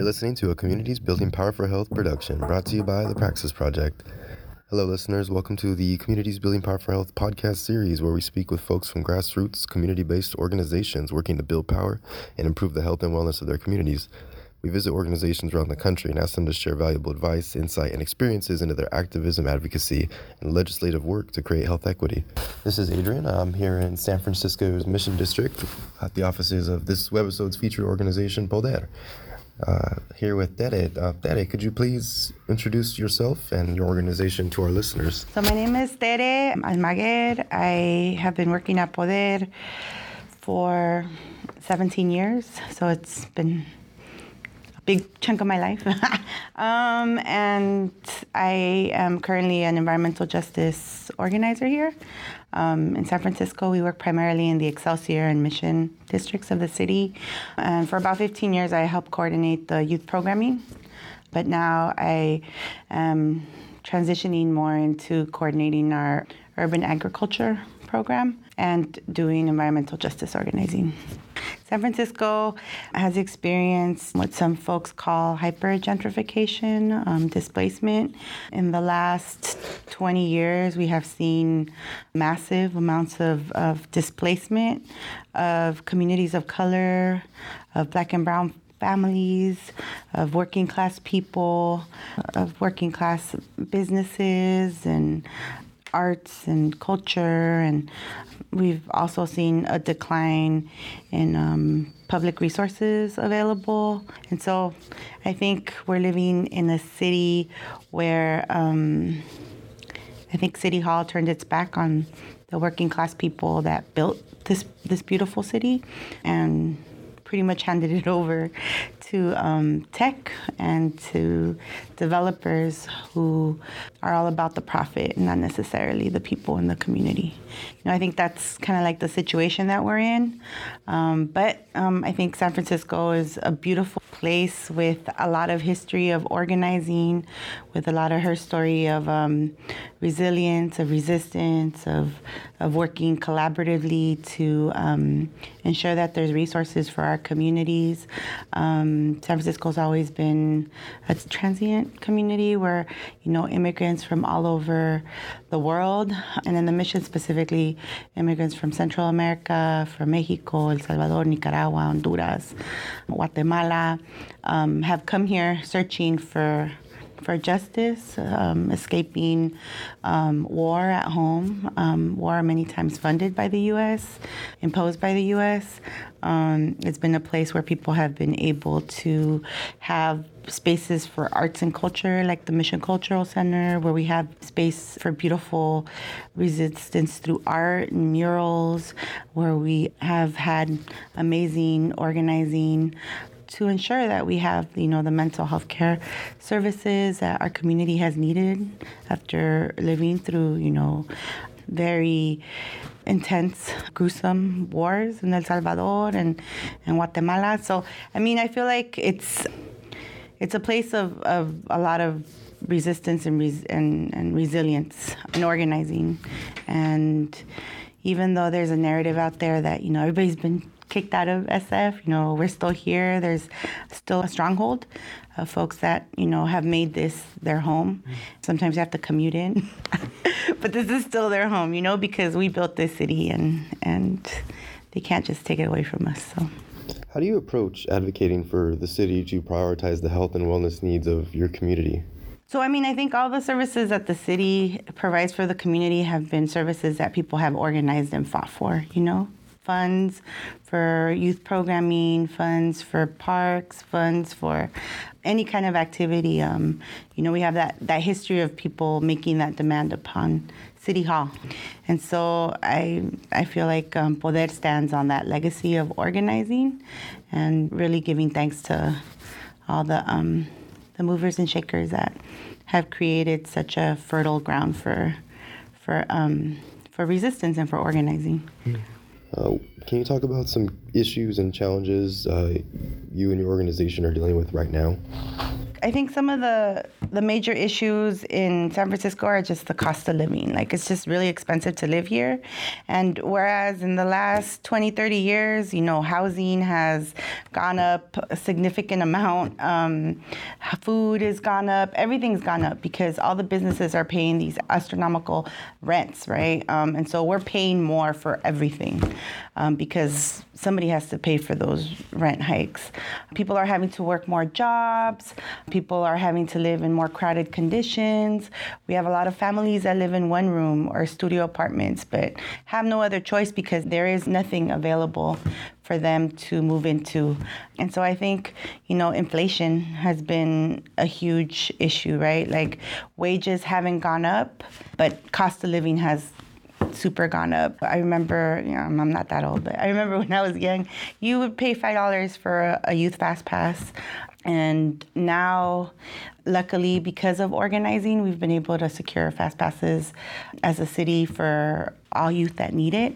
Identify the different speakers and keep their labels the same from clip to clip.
Speaker 1: You're listening to a Communities Building Power for Health production brought to you by the Praxis Project. Hello, listeners. Welcome to the Communities Building Power for Health podcast series, where we speak with folks from grassroots, community based organizations working to build power and improve the health and wellness of their communities. We visit organizations around the country and ask them to share valuable advice, insight, and experiences into their activism, advocacy, and legislative work to create health equity. This is Adrian. I'm here in San Francisco's Mission District at the offices of this webisode's featured organization, Poder. Uh, here with Tere. Uh, Tere, could you please introduce yourself and your organization to our listeners?
Speaker 2: So my name is Tere Almaguer. I have been working at Poder for 17 years, so it's been a big chunk of my life. um, and I am currently an environmental justice organizer here. Um, in San Francisco, we work primarily in the Excelsior and Mission districts of the city. And for about 15 years, I helped coordinate the youth programming. But now I am transitioning more into coordinating our urban agriculture program and doing environmental justice organizing. San Francisco has experienced what some folks call hypergentrification, um, displacement. In the last 20 years, we have seen massive amounts of, of displacement of communities of color, of black and brown families, of working class people, of working class businesses, and arts and culture, and we've also seen a decline in um, public resources available. And so I think we're living in a city where um, I think City Hall turned its back on the working class people that built this this beautiful city and pretty much handed it over to um, tech and to developers who are all about the profit, not necessarily the people in the community. You know, I think that's kind of like the situation that we're in. Um, but um, I think San Francisco is a beautiful place with a lot of history of organizing, with a lot of her story of um, resilience, of resistance, of of working collaboratively to um, ensure that there's resources for our communities. Um, San Francisco's always been a transient community where you know immigrants from all over the world, and in the mission specifically, immigrants from Central America, from Mexico, El Salvador, Nicaragua, Honduras, Guatemala, um, have come here searching for for justice, um, escaping um, war at home, um, war many times funded by the U.S., imposed by the U.S. Um, it's been a place where people have been able to have spaces for arts and culture, like the Mission Cultural Center, where we have space for beautiful resistance through art and murals, where we have had amazing organizing to ensure that we have, you know, the mental health care services that our community has needed after living through, you know, very intense, gruesome wars in El Salvador and, and Guatemala. So, I mean, I feel like it's it's a place of, of a lot of resistance and, res- and, and resilience and organizing. And even though there's a narrative out there that, you know, everybody's been kicked out of SF. You know, we're still here. There's still a stronghold of folks that, you know, have made this their home. Mm. Sometimes you have to commute in, but this is still their home, you know, because we built this city and, and they can't just take it away from us. So.
Speaker 1: How do you approach advocating for the city to prioritize the health and wellness needs of your community?
Speaker 2: So, I mean, I think all the services that the city provides for the community have been services that people have organized and fought for, you know? Funds for youth programming, funds for parks, funds for any kind of activity. Um, you know, we have that, that history of people making that demand upon City Hall. And so I, I feel like um, Poder stands on that legacy of organizing and really giving thanks to all the, um, the movers and shakers that have created such a fertile ground for, for, um, for resistance and for organizing. Mm.
Speaker 1: Uh, can you talk about some issues and challenges uh, you and your organization are dealing with right now?
Speaker 2: I think some of the the major issues in San Francisco are just the cost of living. Like it's just really expensive to live here. And whereas in the last 20, 30 years, you know, housing has gone up a significant amount, um, food has gone up, everything's gone up because all the businesses are paying these astronomical rents, right? Um, and so we're paying more for everything um, because somebody has to pay for those rent hikes. People are having to work more jobs. People are having to live in more crowded conditions. We have a lot of families that live in one room or studio apartments, but have no other choice because there is nothing available for them to move into. And so I think, you know, inflation has been a huge issue, right? Like wages haven't gone up, but cost of living has super gone up. I remember, you know, I'm not that old, but I remember when I was young, you would pay five dollars for a, youth fast pass. And now, luckily, because of organizing, we've been able to secure fast passes as a city for all youth that need it.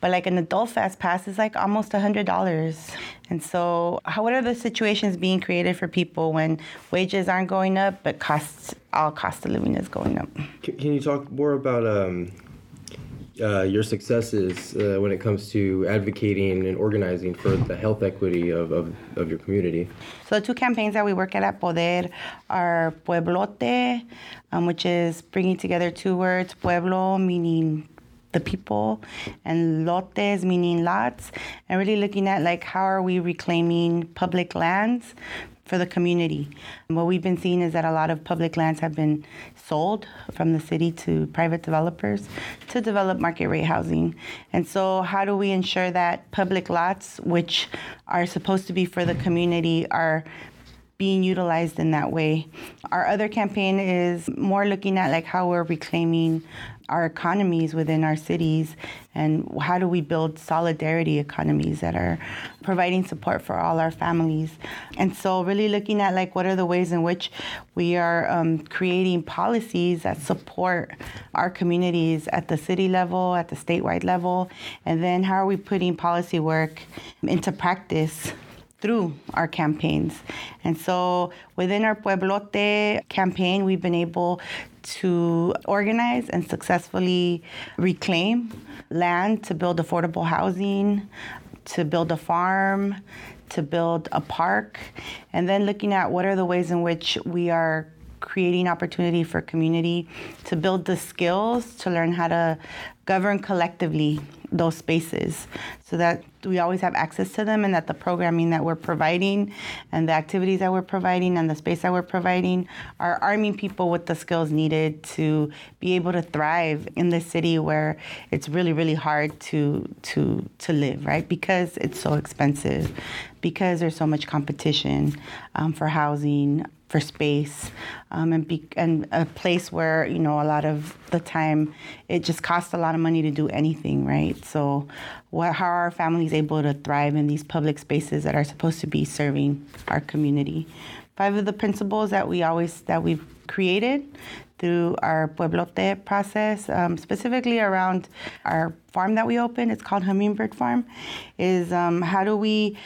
Speaker 2: But like an adult fast pass is like almost a hundred dollars. And so, how, what are the situations being created for people when wages aren't going up, but costs, all cost of living is going up?
Speaker 3: Can you talk more about um, uh, your successes uh, when it comes to advocating and organizing for the health equity of, of, of your community?
Speaker 2: So the two campaigns that we work at at Poder are Pueblote, um, which is bringing together two words, Pueblo meaning the people and lotes meaning lots and really looking at like how are we reclaiming public lands for the community. And what we've been seeing is that a lot of public lands have been sold from the city to private developers to develop market rate housing. And so, how do we ensure that public lots, which are supposed to be for the community, are being utilized in that way. Our other campaign is more looking at like how we're reclaiming our economies within our cities and how do we build solidarity economies that are providing support for all our families and so really looking at like what are the ways in which we are um, creating policies that support our communities at the city level at the statewide level and then how are we putting policy work into practice through our campaigns. And so within our Pueblote campaign, we've been able to organize and successfully reclaim land to build affordable housing, to build a farm, to build a park, and then looking at what are the ways in which we are creating opportunity for community to build the skills to learn how to govern collectively those spaces so that we always have access to them and that the programming that we're providing and the activities that we're providing and the space that we're providing are arming people with the skills needed to be able to thrive in this city where it's really really hard to to to live right? Because it's so expensive because there's so much competition um, for housing for space um, and be, and a place where you know a lot of the time it just costs a lot of money to do anything right? So what, how are families able to thrive in these public spaces that are supposed to be serving our community five of the principles that we always that we've created through our Pueblote process, um, specifically around our farm that we opened. It's called Hummingbird Farm. Is um, how do we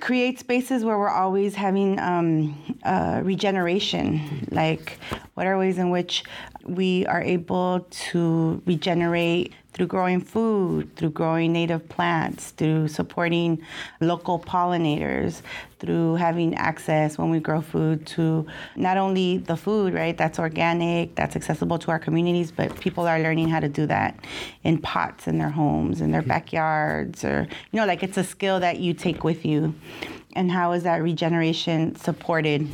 Speaker 2: create spaces where we're always having um, uh, regeneration. Like, what are ways in which we are able to regenerate through growing food, through growing native plants, through supporting local pollinators, through having access when we grow food to not only the food, right, that's organic, that's accessible to our communities, but people are learning how to do that in pots in their homes, in their mm-hmm. backyards, or, you know, like it's a skill that you take with you. And how is that regeneration supported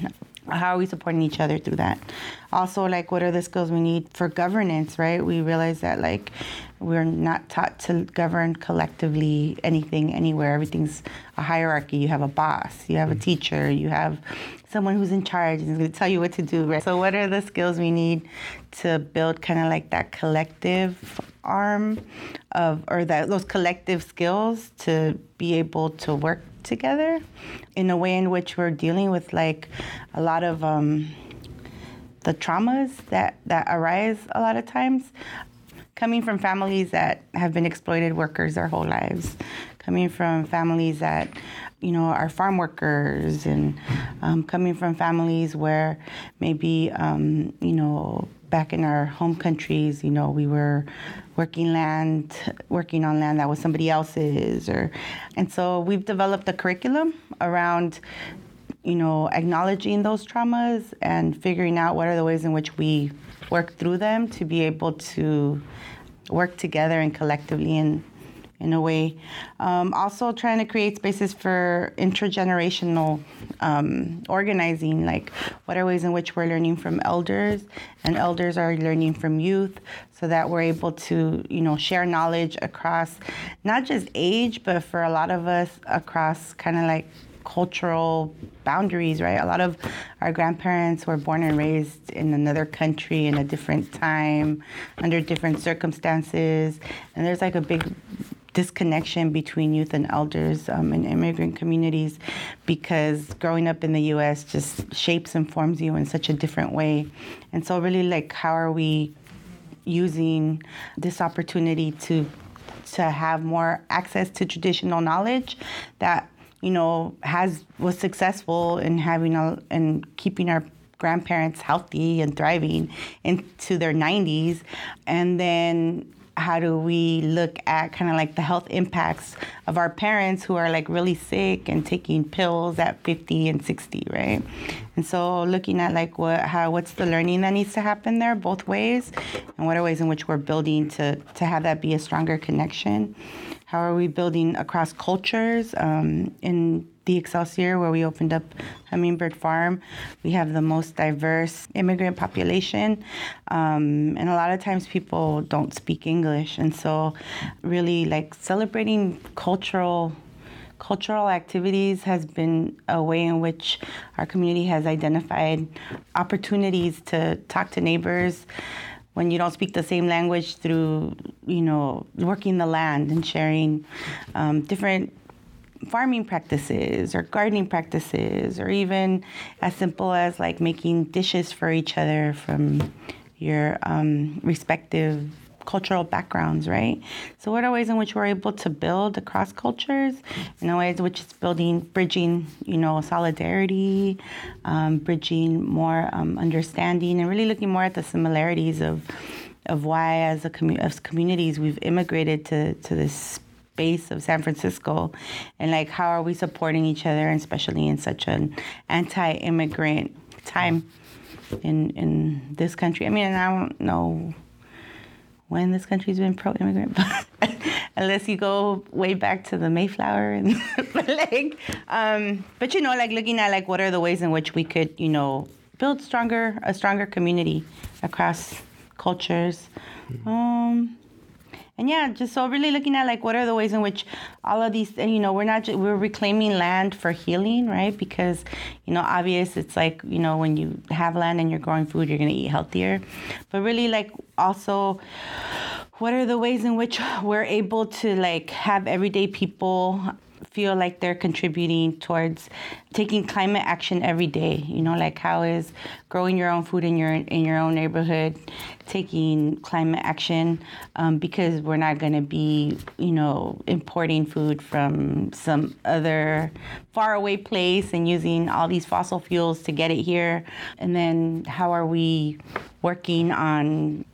Speaker 2: how are we supporting each other through that? Also like what are the skills we need for governance right? We realize that like we're not taught to govern collectively anything anywhere. Everything's a hierarchy. You have a boss you have a mm. teacher you have someone who's in charge and is going to tell you what to do right? So what are the skills we need to build kind of like that collective arm of or that those collective skills to be able to work together in a way in which we're dealing with like a lot of um, the traumas that, that arise a lot of times coming from families that have been exploited workers their whole lives coming from families that, you know, are farm workers and um, coming from families where maybe, um, you know, back in our home countries, you know, we were working land, working on land that was somebody else's, or, and so we've developed a curriculum around, you know, acknowledging those traumas and figuring out what are the ways in which we work through them to be able to work together and collectively and in a way. Um, also, trying to create spaces for intergenerational um, organizing, like what are ways in which we're learning from elders, and elders are learning from youth, so that we're able to, you know, share knowledge across not just age, but for a lot of us across kind of like cultural boundaries, right? A lot of our grandparents were born and raised in another country in a different time, under different circumstances, and there's like a big disconnection between youth and elders um, in immigrant communities because growing up in the US just shapes and forms you in such a different way. And so, really, like, how are we using this opportunity to? To have more access to traditional knowledge that you know has was successful in having and keeping our grandparents healthy and thriving into their 90s and then how do we look at kind of like the health impacts of our parents who are like really sick and taking pills at 50 and 60 right? And so looking at like what how what's the learning that needs to happen there both ways and what are ways in which we're building to to have that be a stronger connection how are we building across cultures um, in the Excelsior, where we opened up Hummingbird Farm, we have the most diverse immigrant population. Um, and a lot of times people don't speak English. And so, really, like celebrating cultural cultural activities has been a way in which our community has identified opportunities to talk to neighbors when you don't speak the same language through you know working the land and sharing um, different farming practices or gardening practices or even as simple as like making dishes for each other from your um, respective cultural backgrounds, right? So, what are ways in which we're able to build across cultures? In a ways which is building, bridging, you know, solidarity, um, bridging more um, understanding, and really looking more at the similarities of of why, as a commu- as communities, we've immigrated to to this space of San Francisco, and like how are we supporting each other, and especially in such an anti-immigrant time in in this country. I mean, I don't know when this country's been pro-immigrant, but unless you go way back to the Mayflower and like, um, but you know, like looking at like what are the ways in which we could, you know, build stronger a stronger community across cultures. Um, and yeah, just so really looking at like what are the ways in which all of these, you know, we're not just, we're reclaiming land for healing, right? Because you know, obvious, it's like you know, when you have land and you're growing food, you're gonna eat healthier, but really like also, what are the ways in which we're able to like have everyday people feel like they're contributing towards taking climate action every day. You know, like how is growing your own food in your in your own neighborhood taking climate action um, because we're not going to be, you know, importing food from some other faraway place and using all these fossil fuels to get it here. And then how are we working on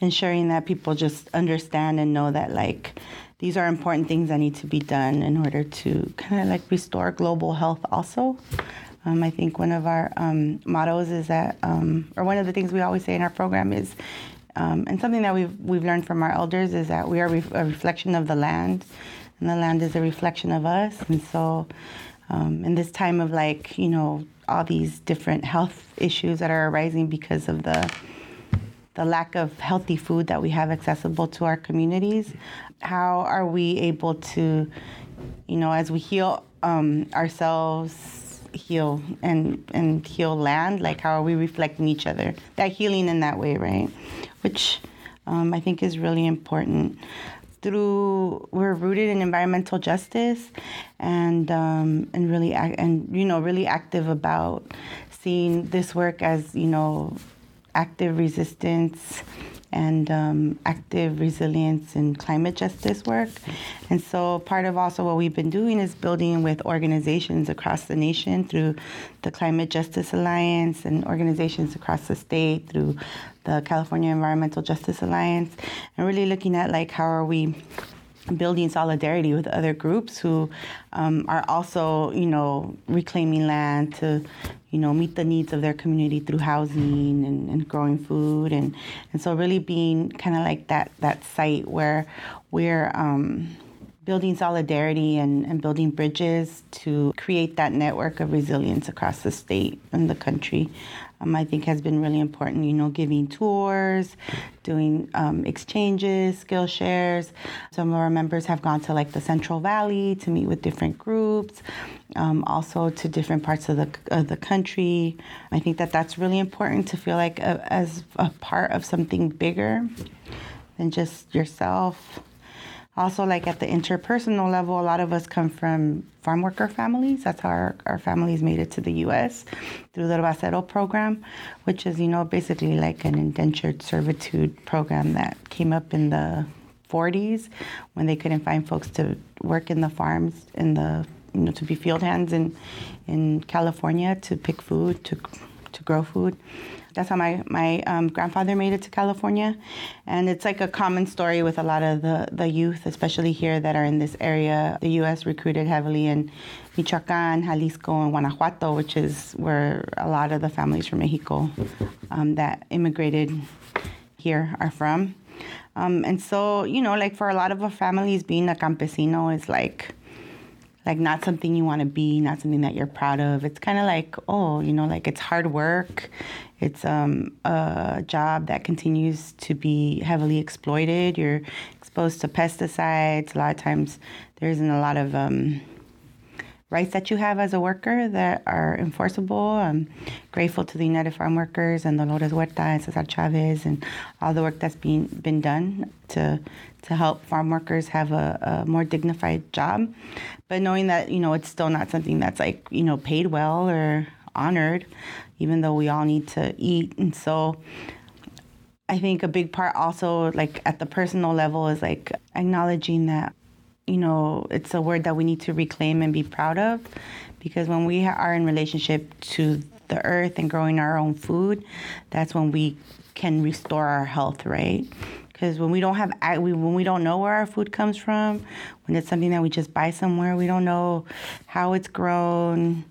Speaker 2: ensuring that people just understand and know that like these are important things that need to be done in order to kind of like restore global health also. Um, I think one of our um, mottos is that, um, or one of the things we always say in our program is, um, and something that we've we've learned from our elders is that we are re- a reflection of the land, and the land is a reflection of us. And so, um, in this time of like you know all these different health issues that are arising because of the the lack of healthy food that we have accessible to our communities. How are we able to, you know, as we heal um, ourselves, heal and and heal land? Like how are we reflecting each other? That healing in that way, right? Which um, I think is really important. Through we're rooted in environmental justice, and um, and really and you know really active about seeing this work as you know active resistance and um, active resilience and climate justice work. And so, part of also what we've been doing is building with organizations across the nation through the Climate Justice Alliance and organizations across the state through the California Environmental Justice Alliance, and really looking at like how are we building solidarity with other groups who um, are also, you know, reclaiming land to, you know, meet the needs of their community through housing and, and growing food, and and so really being kind of like that that site where we're. Um, building solidarity and, and building bridges to create that network of resilience across the state and the country um, I think has been really important. You know, giving tours, doing um, exchanges, skill shares. Some of our members have gone to like the Central Valley to meet with different groups, um, also to different parts of the of the country. I think that that's really important to feel like a, as a part of something bigger than just yourself also like at the interpersonal level a lot of us come from farm worker families. That's how our, our families made it to the us through the Bracero program which is you know basically like an indentured servitude program that came up in the 40s when they couldn't find folks to work in the farms in the you know to be field hands in in california to pick food to to grow food that's how my my um, grandfather made it to California, and it's like a common story with a lot of the the youth, especially here that are in this area. The U.S. recruited heavily in Michoacan, Jalisco, and Guanajuato, which is where a lot of the families from Mexico um, that immigrated here are from. Um, and so, you know, like for a lot of our families, being a campesino is like like not something you want to be, not something that you're proud of. It's kind of like, oh, you know, like it's hard work. It's um, a job that continues to be heavily exploited. You're exposed to pesticides. A lot of times there isn't a lot of um, rights that you have as a worker that are enforceable. I'm grateful to the United Farm Workers and Dolores Huerta and Cesar Chavez and all the work that's been, been done to to help farm workers have a, a, more dignified job. But knowing that, you know, it's still not something that's like, you know, paid well or honored, even though we all need to eat. And so I think a big part also, like at the personal level, is like acknowledging that, you know, it's a word that we need to reclaim and be proud of. Because when we are in relationship to the earth and growing our own food, that's when we can restore our health, right? because when we don't have when we don't know where our food comes from when it's something that we just buy somewhere we don't know how it's grown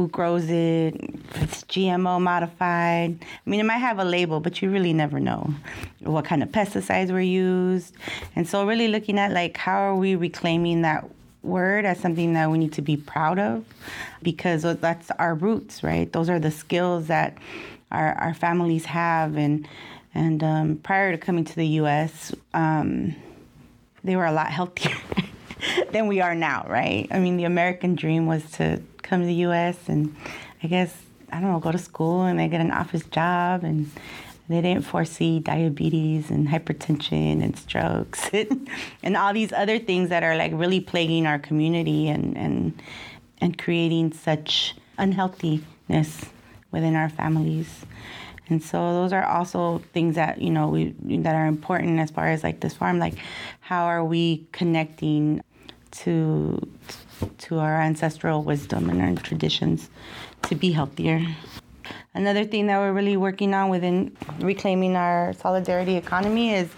Speaker 2: who grows it if it's gmo modified. I mean it might have a label but you really never know what kind of pesticides were used. And so really looking at like how are we reclaiming that word as something that we need to be proud of? Because that's our roots right? Those are the skills that our, our families have. And and um, prior to coming to the U.S., um, they were a lot healthier than we are now, right? I mean, the American dream was to come to the U.S. and I guess I don't know, go to school and they get an office job and they didn't foresee diabetes and hypertension and strokes and all these other things that are like really plaguing our community and and and creating such unhealthiness within our families. And so those are also things that you know we that are important as far as like this farm. Like, how are we connecting to to our ancestral wisdom and our traditions to be healthier? Another thing that we're really working on within reclaiming our solidarity economy is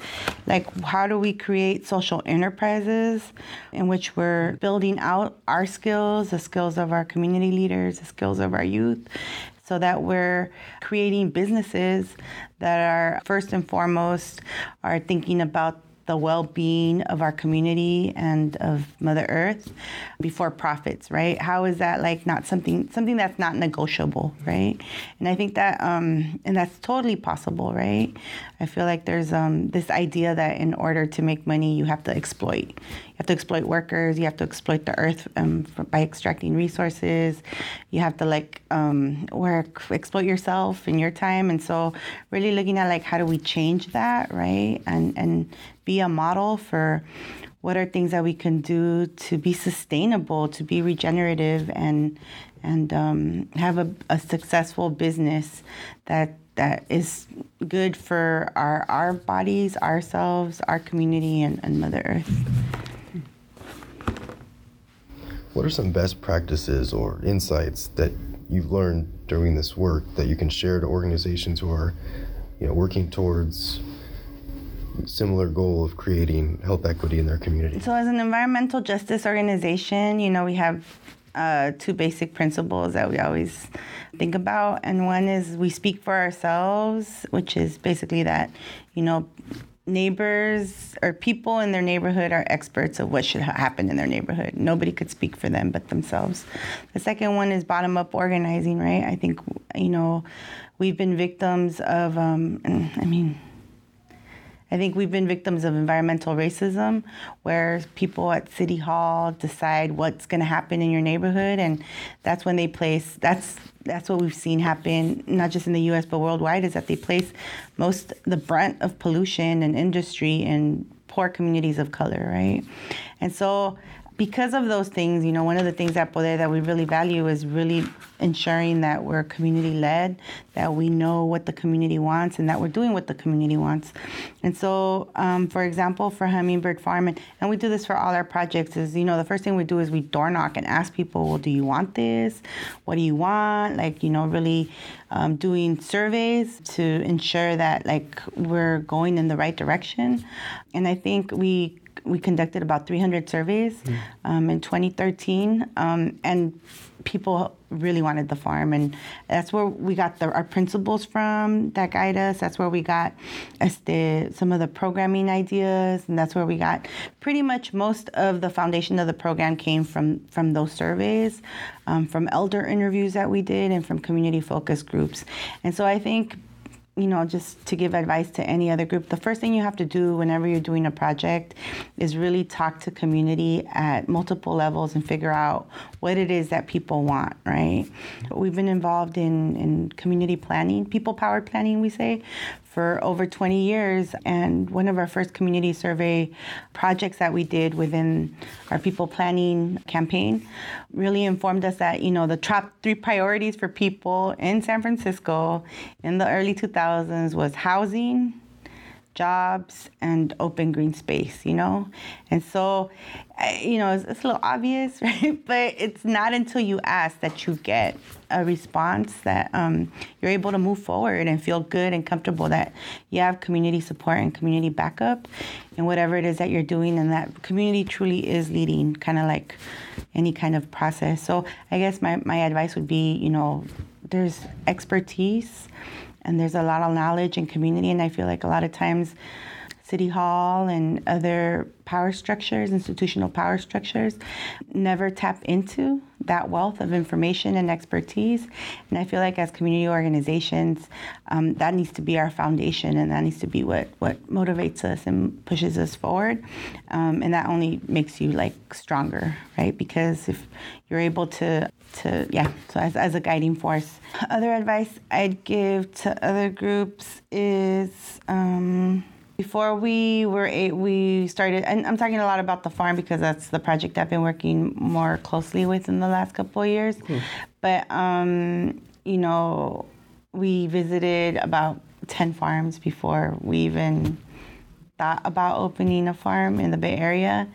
Speaker 2: like how do we create social enterprises in which we're building out our skills, the skills of our community leaders, the skills of our youth, so that we're creating businesses that are first and foremost are thinking about the well-being of our community and of mother earth before profits right? How is that like not something something that's not negotiable right? And i think that um and that's totally possible right? I feel like there's um this idea that in order to make money you have to exploit have to exploit workers you have to exploit the earth um, for, by extracting resources. You have to like um, work exploit yourself in your time. And so really looking at like how do we change that right? And and be a model for what are things that we can do to be sustainable, to be regenerative, and and um, have a, a successful business that that is good for our our bodies, ourselves, our community, and, and Mother Earth.
Speaker 1: What are some best practices or insights that you've learned during this work that you can share to organizations who are, you know, working towards similar goal of creating health equity in their community?
Speaker 2: So, as an environmental justice organization, you know, we have uh, two basic principles that we always think about. And one is we speak for ourselves, which is basically that, you know, neighbors or people in their neighborhood are experts of what should happen in their neighborhood. Nobody could speak for them but themselves. The second one is bottom up organizing, right? I think, you know, we've been victims of, um, I mean, I think we've been victims of environmental racism where people at City Hall decide what's going to happen in your neighborhood. And that's when they place, that's that's what we've seen happen, not just in the US, but worldwide, is that they place most, the brunt of pollution and industry in poor communities of color, right? And so because of those things, you know, one of the things at Poder that we really value is really ensuring that we're community led, that we know what the community wants, and that we're doing what the community wants. And so, um, for example, for Hummingbird Farm, and, and we do this for all our projects, is, you know, the first thing we do is we door knock and ask people, well, do you want this? What do you want? Like, you know, really um, doing surveys to ensure that, like, we're going in the right direction. And I think we we conducted about 300 surveys mm. um, in 2013, um, and people really wanted the farm, and that's where we got the, our principles from that guide us. That's where we got este, some of the programming ideas, and that's where we got pretty much most of the foundation of the program came from from those surveys, um, from elder interviews that we did, and from community focus groups. And so I think you know, just to give advice to any other group, the first thing you have to do whenever you're doing a project is really talk to community at multiple levels and figure out what it is that people want, right? We've been involved in, in community planning, people powered planning, we say, for over 20 years. And one of our first community survey projects that we did within our people planning campaign really informed us that, you know, the top three priorities for people in San Francisco in the early 2000s was housing, jobs and open green space, you know? And so, you know, it's, it's, a little obvious, right? But it's not until you ask that you get a response that um, you're able to move forward and feel good and comfortable that you have community support and community backup and whatever it is that you're doing and that community truly is leading kind of like any kind of process. So I guess my, my advice would be, you know, there's expertise and there's a lot of knowledge and community and i feel like a lot of times city hall and other power structures institutional power structures never tap into that wealth of information and expertise. And i feel like as community organizations um, that needs to be our foundation and that needs to be what, what motivates us and pushes us forward. Um, and that only makes you like stronger right? Because if you're able to to yeah so as, as a guiding force. Other advice i'd give to other groups is um, before we were a, we started and i'm talking a lot about the farm because that's the project i've been working more closely with in the last couple of years hmm. but um, you know we visited about 10 farms before we even thought about opening a farm in the Bay Area.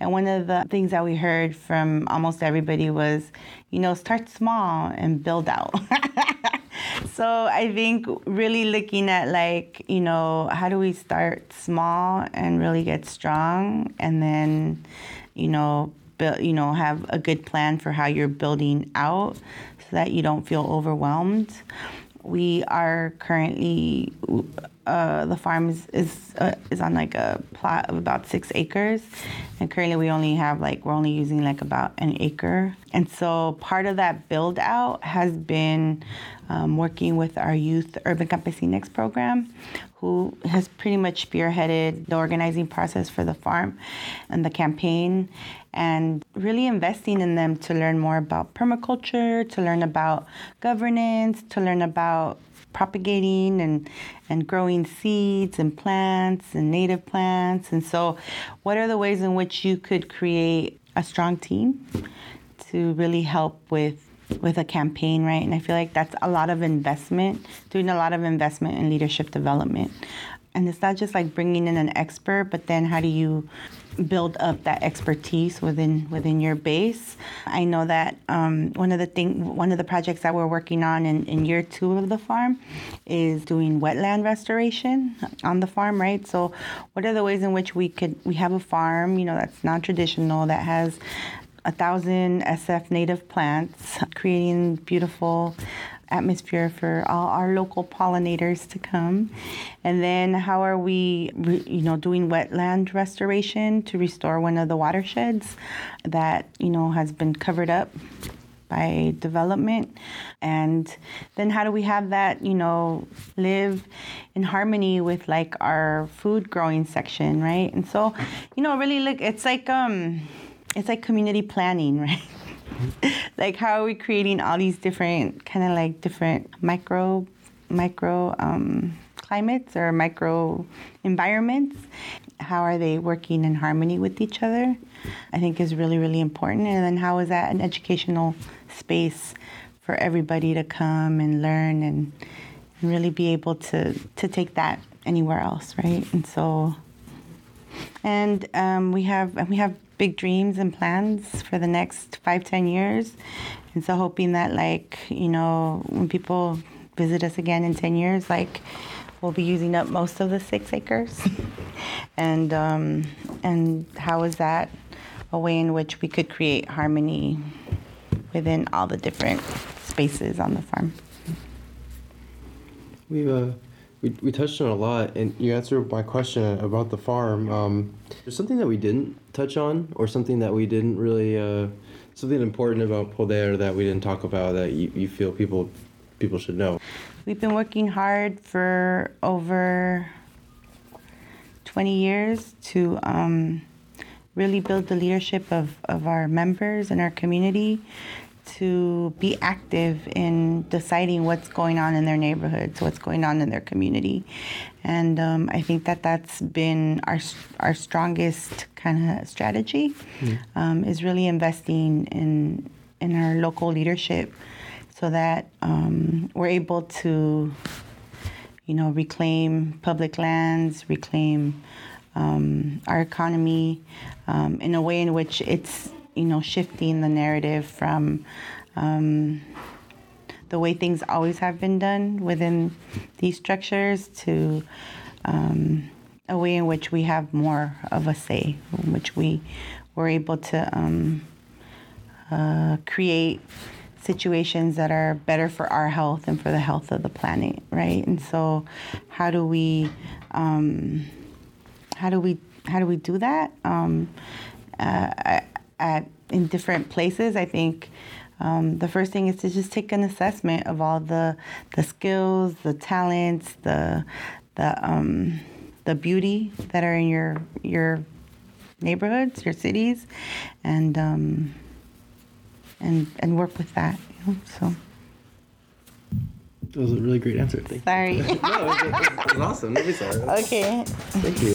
Speaker 2: And one of the things that we heard from almost everybody was, you know, start small and build out. so I think really looking at like, you know, how do we start small and really get strong and then, you know, build, you know, have a good plan for how you're building out so that you don't feel overwhelmed. We are currently uh, the farm is is, uh, is on like a plot of about six acres, and currently we only have like we're only using like about an acre. And so part of that build out has been um, working with our youth Urban Campesinex program, who has pretty much spearheaded the organizing process for the farm and the campaign, and really investing in them to learn more about permaculture, to learn about governance, to learn about propagating and and growing seeds and plants and native plants. And so, what are the ways in which you could create a strong team to really help with with a campaign, right? And I feel like that's a lot of investment, doing a lot of investment in leadership development. And it's not just like bringing in an expert, but then how do you build up that expertise within within your base? I know that um, one of the thing, one of the projects that we're working on in, in year two of the farm is doing wetland restoration on the farm, right? So, what are the ways in which we could we have a farm, you know, that's non traditional that has a thousand SF native plants, creating beautiful atmosphere for all our local pollinators to come. And then how are we, you know, doing wetland restoration to restore one of the watersheds that, you know, has been covered up by development and then how do we have that you know live in harmony with like our food growing section right and so you know really look it's like um it's like community planning, right? like how are we creating all these different kind of like different micro micro um, climates or micro environments? How are they working in harmony with each other i think is really really important. And then how is that an educational space for everybody to come and learn and, really be able to to take that anywhere else right? And so and um, we have and we have big dreams and plans for the next five ten years. And so hoping that like you know when people visit us again in 10 years like we'll be using up most of the six acres. And um, and how is that a way in which we could create harmony within all the different spaces on the farm?
Speaker 3: We've uh we, we touched on a lot, and you answered my question about the farm. Um, there's something that we didn't touch on, or something that we didn't really, uh, something important about Poder that we didn't talk about that you, you feel people people should know.
Speaker 2: We've been working hard for over 20 years to um, really build the leadership of, of our members and our community to be active in deciding what's going on in their neighborhoods, what's going on in their community, and um, I think that that's been our our strongest kind of strategy, mm. um, is really investing in in our local leadership, so that um, we're able to, you know, reclaim public lands, reclaim um, our economy um, in a way in which it's you know, shifting the narrative from um, the way things always have been done within these structures to um, a way in which we have more of a say, in which we were able to um, uh, create situations that are better for our health and for the health of the planet, right? And so, how do we, um, how do we, how do we do that? Um, uh, I, at in different places, I think um, the first thing is to just take an assessment of all the the skills, the talents, the the um, the beauty that are in your your neighborhoods, your cities, and um, and and work with that. You know, so.
Speaker 3: That was a really great answer. Thank
Speaker 2: sorry.
Speaker 3: you. no, it was, it was awesome. sorry.
Speaker 2: Okay.
Speaker 3: Thank you.